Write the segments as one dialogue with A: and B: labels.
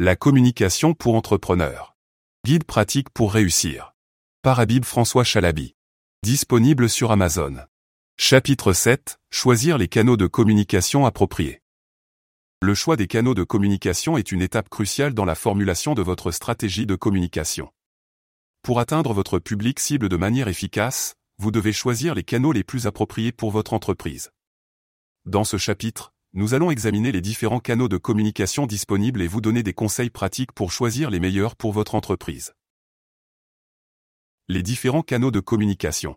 A: La communication pour entrepreneurs. Guide pratique pour réussir. Par Habib François Chalabi. Disponible sur Amazon. Chapitre 7. Choisir les canaux de communication appropriés. Le choix des canaux de communication est une étape cruciale dans la formulation de votre stratégie de communication. Pour atteindre votre public cible de manière efficace, vous devez choisir les canaux les plus appropriés pour votre entreprise. Dans ce chapitre, nous allons examiner les différents canaux de communication disponibles et vous donner des conseils pratiques pour choisir les meilleurs pour votre entreprise. Les différents canaux de communication.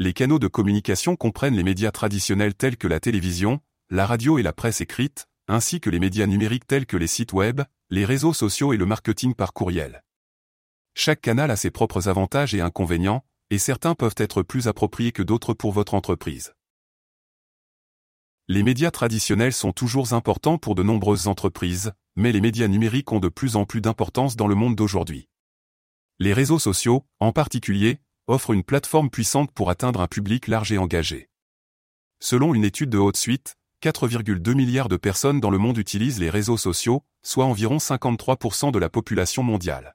A: Les canaux de communication comprennent les médias traditionnels tels que la télévision, la radio et la presse écrite, ainsi que les médias numériques tels que les sites web, les réseaux sociaux et le marketing par courriel. Chaque canal a ses propres avantages et inconvénients, et certains peuvent être plus appropriés que d'autres pour votre entreprise. Les médias traditionnels sont toujours importants pour de nombreuses entreprises, mais les médias numériques ont de plus en plus d'importance dans le monde d'aujourd'hui. Les réseaux sociaux, en particulier, offrent une plateforme puissante pour atteindre un public large et engagé. Selon une étude de haute suite, 4,2 milliards de personnes dans le monde utilisent les réseaux sociaux, soit environ 53% de la population mondiale.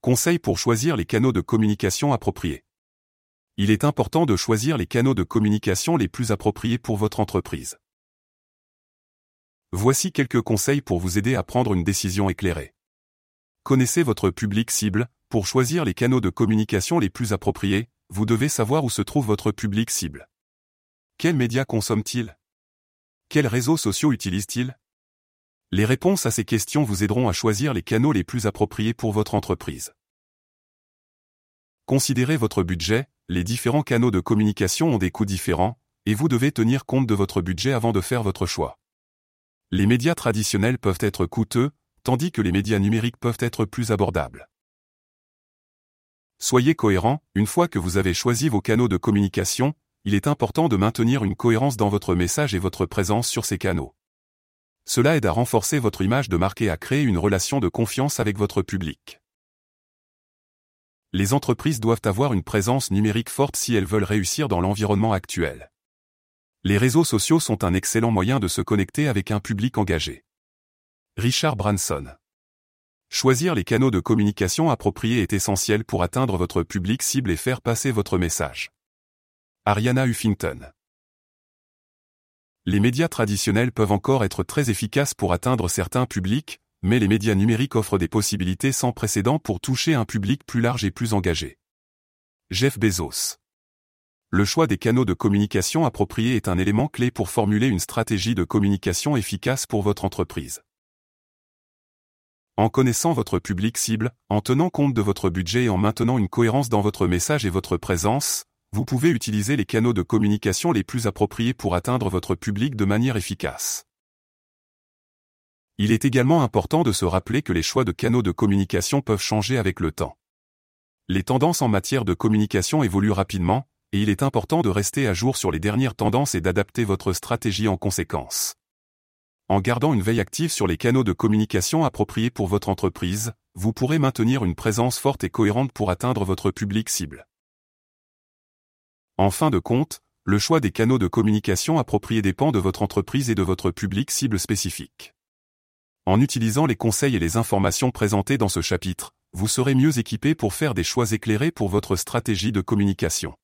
A: Conseil pour choisir les canaux de communication appropriés. Il est important de choisir les canaux de communication les plus appropriés pour votre entreprise. Voici quelques conseils pour vous aider à prendre une décision éclairée. Connaissez votre public cible, pour choisir les canaux de communication les plus appropriés, vous devez savoir où se trouve votre public cible. Quels médias consomme-t-il Quels réseaux sociaux utilise-t-il Les réponses à ces questions vous aideront à choisir les canaux les plus appropriés pour votre entreprise. Considérez votre budget, les différents canaux de communication ont des coûts différents, et vous devez tenir compte de votre budget avant de faire votre choix. Les médias traditionnels peuvent être coûteux, tandis que les médias numériques peuvent être plus abordables. Soyez cohérent, une fois que vous avez choisi vos canaux de communication, il est important de maintenir une cohérence dans votre message et votre présence sur ces canaux. Cela aide à renforcer votre image de marque et à créer une relation de confiance avec votre public. Les entreprises doivent avoir une présence numérique forte si elles veulent réussir dans l'environnement actuel. Les réseaux sociaux sont un excellent moyen de se connecter avec un public engagé. Richard Branson Choisir les canaux de communication appropriés est essentiel pour atteindre votre public cible et faire passer votre message. Ariana Huffington. Les médias traditionnels peuvent encore être très efficaces pour atteindre certains publics, mais les médias numériques offrent des possibilités sans précédent pour toucher un public plus large et plus engagé. Jeff Bezos. Le choix des canaux de communication appropriés est un élément clé pour formuler une stratégie de communication efficace pour votre entreprise. En connaissant votre public cible, en tenant compte de votre budget et en maintenant une cohérence dans votre message et votre présence, vous pouvez utiliser les canaux de communication les plus appropriés pour atteindre votre public de manière efficace. Il est également important de se rappeler que les choix de canaux de communication peuvent changer avec le temps. Les tendances en matière de communication évoluent rapidement, et il est important de rester à jour sur les dernières tendances et d'adapter votre stratégie en conséquence. En gardant une veille active sur les canaux de communication appropriés pour votre entreprise, vous pourrez maintenir une présence forte et cohérente pour atteindre votre public cible. En fin de compte, le choix des canaux de communication appropriés dépend de votre entreprise et de votre public cible spécifique. En utilisant les conseils et les informations présentées dans ce chapitre, vous serez mieux équipé pour faire des choix éclairés pour votre stratégie de communication.